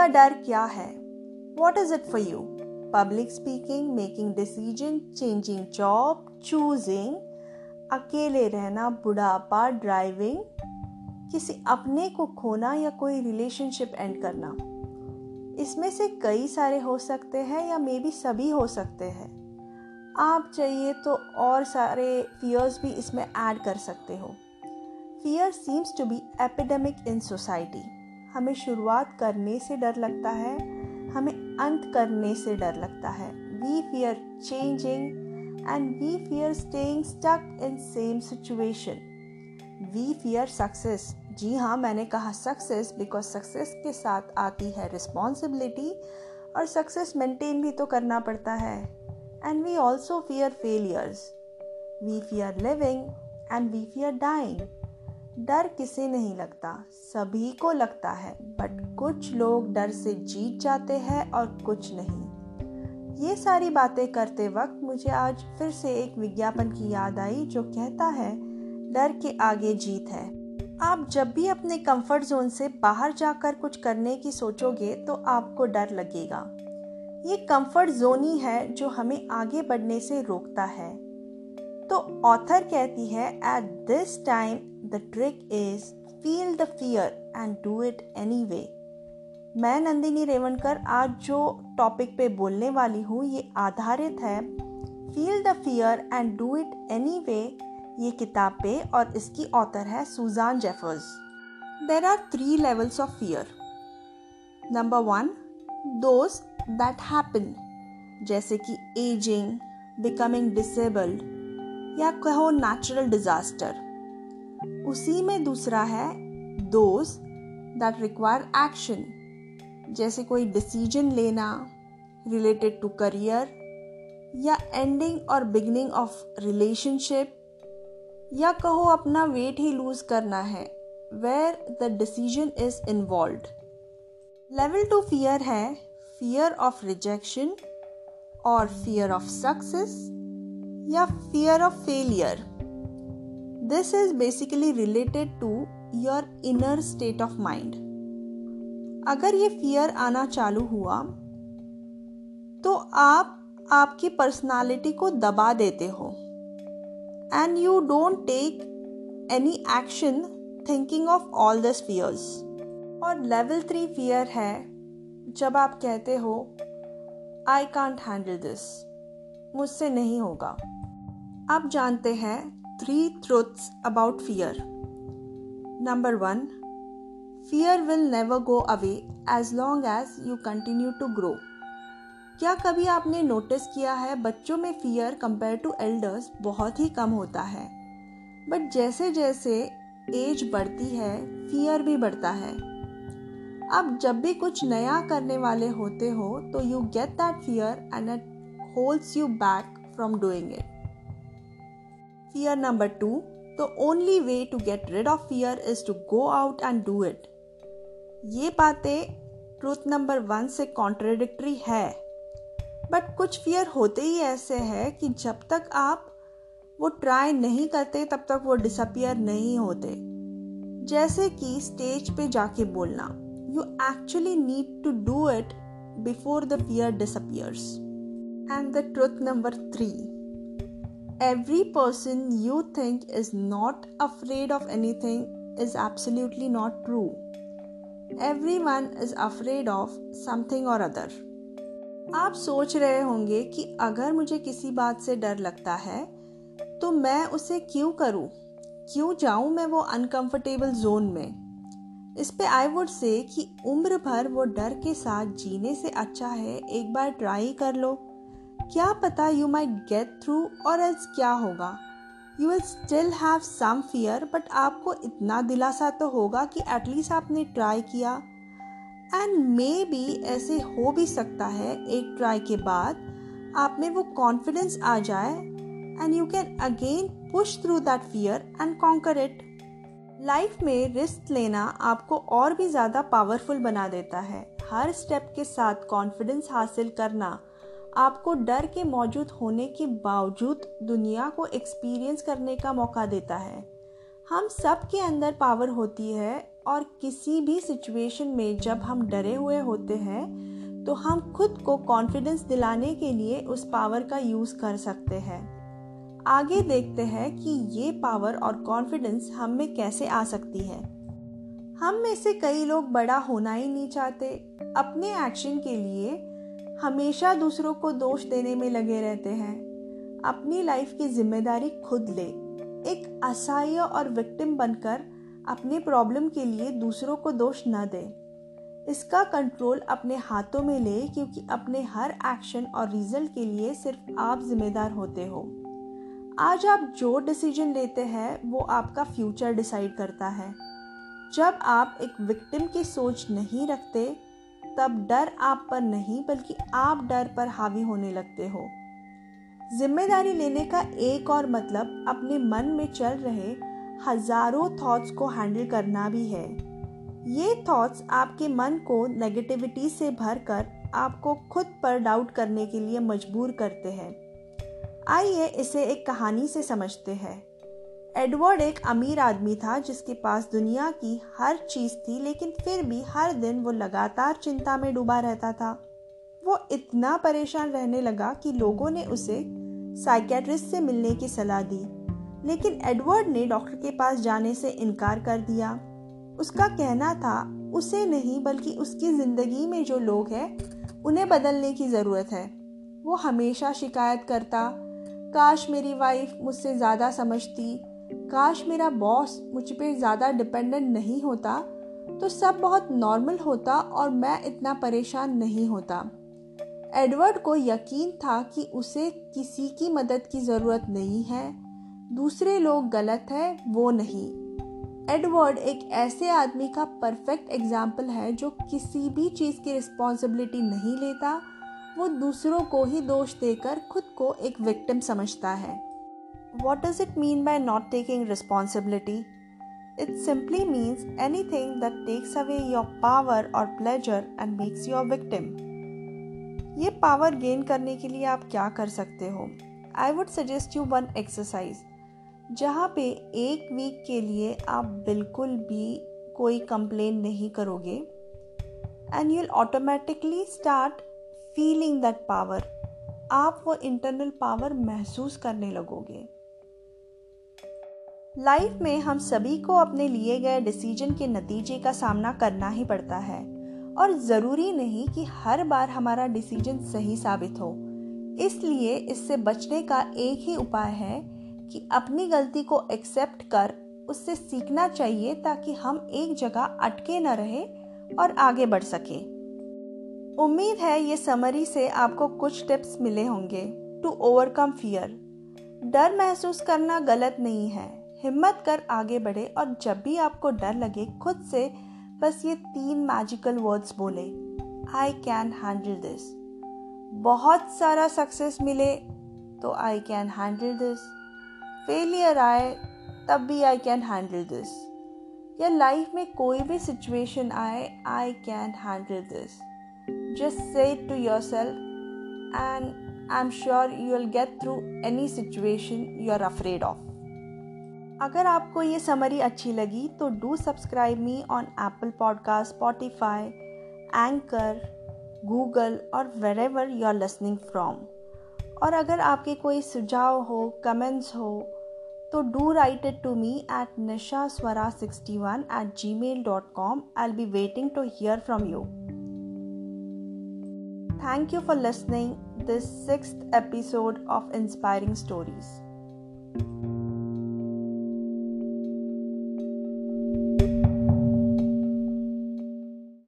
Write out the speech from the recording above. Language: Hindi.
आपका डर क्या है? What is it for you public speaking making decision changing job choosing अकेले रहना, बुढ़ापा ड्राइविंग किसी अपने को खोना या कोई रिलेशनशिप एंड करना। इसमें से कई सारे हो सकते हैं या मे बी सभी हो सकते हैं। आप चाहिए तो और सारे फियर्स भी इसमें ऐड कर सकते हो। Fear seems to be epidemic in society हमें शुरुआत करने से डर लगता है, हमें अंत करने से डर लगता है। We fear changing and we fear staying stuck in same situation we fear success जी हाँ मैंने कहा सक्सेस बिकॉज़ सक्सेस के साथ आती है रिस्पॉन्सिबिलिटी और सक्सेस मेंटेन भी तो करना पड़ता है। And we also fear failures we fear living and we fear dying डर किसे नहीं लगता? सभी को लगता है बट कुछ लोग डर से जीत जाते हैं और कुछ नहीं। ये सारी बातें करते वक्त मुझे आज फिर से एक विज्ञापन की याद आई जो कहता है, डर के आगे जीत है। आप जब भी अपने कंफर्ट जोन से बाहर जाकर कुछ करने की सोचोगे तो आपको डर लगेगा। ये कंफर्ट जोन ही है जो हमें आगे बढ़ने से रोकता है। तो ऑथर कहती है at this time the trick is feel the fear and do it anyway मैं नंदिनी रेवनकर आज जो टॉपिक पे बोलने वाली हूँ, ये आधारित है feel the fear and do it anyway ये किताब पे और इसकी ऑथर है Susan Jeffers there are three levels of fear number one those that happen जैसे कि एजिंग बिकमिंग डिसेबल्ड या कहो नेचुरल डिजास्टर उसी में दूसरा है दोज दैट रिक्वायर एक्शन जैसे कोई डिसीज़न लेना रिलेटेड टू करियर या एंडिंग और बिगनिंग ऑफ़ रिलेशनशिप या कहो अपना वेट ही लूज करना है where the decision is involve level two fear है फियर ऑफ़ रिजेक्शन और फियर ऑफ़ सक्सेस या fear of failure this is basically related to your inner state of mind अगर ये फियर आना चालू हुआ तो आप आपकी पर्सनालिटी को दबा देते हो। And you don't take any action thinking of all this fears और लेवल थ्री फियर है, जब आप कहते हो आई कांट हैंडल दिस मुझसे नहीं होगा। आप जानते हैं three truths about fear number one fear will never go away as long as you continue to grow क्या कभी आपने नोटिस किया है बच्चों में फियर कंपेयर टू एल्डर्स बहुत ही कम होता है? बट जैसे जैसे एज बढ़ती है फियर भी बढ़ता है। अब जब भी कुछ नया करने वाले होते हो तो you get that fear and it holds you back from doing it fear number two the only way to get rid of fear is to go out and do it ये बातें ट्रूथ नंबर वन से कॉन्ट्रडिक्ट्री है. बट कुछ फियर होते ही ऐसे हैं कि जब तक आप वो ट्राई नहीं करते, तब तक वो डिसअपियर नहीं होते. जैसे कि स्टेज पे जाके बोलना you actually need to do it before the fear disappears truth number three every person you think is not afraid of anything is absolutely not true everyone is afraid of something और अदर आप सोच रहे होंगे कि अगर मुझे किसी बात से डर लगता है तो मैं उसे क्यों करूँ? क्यों जाऊँ मैं वो अनकंफर्टेबल जोन में? इस पे आई वुड से कि उम्र भर वो डर के साथ जीने से अच्छा है, एक बार ट्राई कर लो। क्या पता यू माइट गेट थ्रू और एल्स क्या होगा? You will still have some fear but आपको इतना दिलासा तो होगा कि एटलीस्ट आपने ट्राई किया। एंड मे बी ऐसे हो भी सकता है एक ट्राई के बाद, आप में वो कॉन्फिडेंस आ जाए and you can again push through that fear and conquer it life में रिस्क लेना आपको और भी ज़्यादा पावरफुल बना देता है। हर स्टेप के साथ कॉन्फिडेंस हासिल करना आपको डर के मौजूद होने के बावजूद दुनिया को एक्सपीरियंस करने का मौका देता है। हम सब के अंदर पावर होती है और किसी भी सिचुएशन में जब हम डरे हुए होते हैं तो हम खुद को कॉन्फिडेंस दिलाने के लिए उस पावर का यूज़ कर सकते हैं। आगे देखते हैं कि ये पावर और कॉन्फिडेंस हम में कैसे आ सकती है। हम में से कई लोग बड़ा होना ही नहीं चाहते। अपने एक्शन के लिए हमेशा दूसरों को दोष देने में लगे रहते हैं। अपनी लाइफ की ज़िम्मेदारी खुद ले। एक असहाय और विक्टिम बनकर अपने प्रॉब्लम के लिए दूसरों को दोष न दे। इसका कंट्रोल अपने हाथों में ले क्योंकि अपने हर एक्शन और रिज़ल्ट के लिए सिर्फ़ आप जिम्मेदार होते हो। आज आप जो डिसीज़न लेते हैं, वो आपका फ्यूचर डिसाइड करता है। जब आप एक विक्टिम की सोच नहीं रखते तब डर आप पर नहीं, बल्कि आप डर पर हावी होने लगते हो। ज़िम्मेदारी लेने का एक और मतलब अपने मन में चल रहे हज़ारों थॉट्स को हैंडल करना भी है। ये थॉट्स आपके मन को नेगेटिविटी से भरकर आपको खुद पर डाउट करने के लिए मजबूर करते हैं। आइए इसे एक कहानी से समझते हैं। एडवर्ड एक अमीर आदमी था जिसके पास दुनिया की हर चीज़ थी, लेकिन फिर भी हर दिन वो लगातार चिंता में डूबा रहता था। वो इतना परेशान रहने लगा कि लोगों ने उसे साइकेट्रिस्ट से मिलने की सलाह दी, लेकिन एडवर्ड ने डॉक्टर के पास जाने से इनकार कर दिया। उसका कहना था, उसे नहीं, बल्कि उसकी ज़िंदगी में जो लोग हैं, उन्हें बदलने की ज़रूरत है। वो हमेशा शिकायत करता, काश मेरी वाइफ मुझसे ज़्यादा समझती काश मेरा बॉस मुझ पर ज़्यादा डिपेंडेंट नहीं होता तो सब बहुत नॉर्मल होता और मैं इतना परेशान नहीं होता। एडवर्ड को यकीन था कि उसे किसी की मदद की ज़रूरत नहीं है। दूसरे लोग गलत है, वो नहीं। एडवर्ड एक ऐसे आदमी का परफेक्ट एग्ज़ाम्पल है जो किसी भी चीज़ की रिस्पॉन्सिबिलिटी नहीं लेता। वो दूसरों को ही दोष देकर खुद को एक विक्टिम समझता है। What does it mean by not taking responsibility it simply means anything that takes away your power और pleasure and makes your victim ये पावर गेन करने के लिए आप क्या कर सकते हो? I would suggest you one exercise जहाँ पे एक वीक के लिए आप बिल्कुल भी कोई कंप्लेन नहीं करोगे and you'll automatically start feeling that power आप वो इंटरनल पावर महसूस करने लगोगे। लाइफ में हम सभी को अपने लिए गए डिसीज़न के नतीजे का सामना करना ही पड़ता है। और ज़रूरी नहीं कि हर बार हमारा डिसीज़न सही साबित हो। इसलिए इससे बचने का एक ही उपाय है कि अपनी गलती को एक्सेप्ट कर उससे सीखना चाहिए ताकि हम एक जगह अटके न रहे और आगे बढ़ सके। उम्मीद है ये समरी से आपको कुछ टिप्स मिले होंगे। टू ओवरकम फियर डर महसूस करना गलत नहीं है। हिम्मत कर आगे बढ़े और जब भी आपको डर लगे, खुद से बस ये तीन मैजिकल वर्ड्स बोले आई कैन हैंडल दिस बहुत सारा सक्सेस मिले तो I can handle this failure आए, तब भी आई कैन हैंडल दिस या लाइफ में कोई भी सिचुएशन आए I can handle this just say to yourself and I am sure you will get through any situation you are afraid of अगर आपको ये समरी अच्छी लगी तो do subscribe me on Apple podcast Spotify anchor Google और wherever you are listening from और अगर आपके कोई सुझाव हो कमेंट्स हो तो do write it to me at Nisha Swara sixty one at Gmail dot com I be waiting to hear from you thank you for listening this six episode of inspiring stories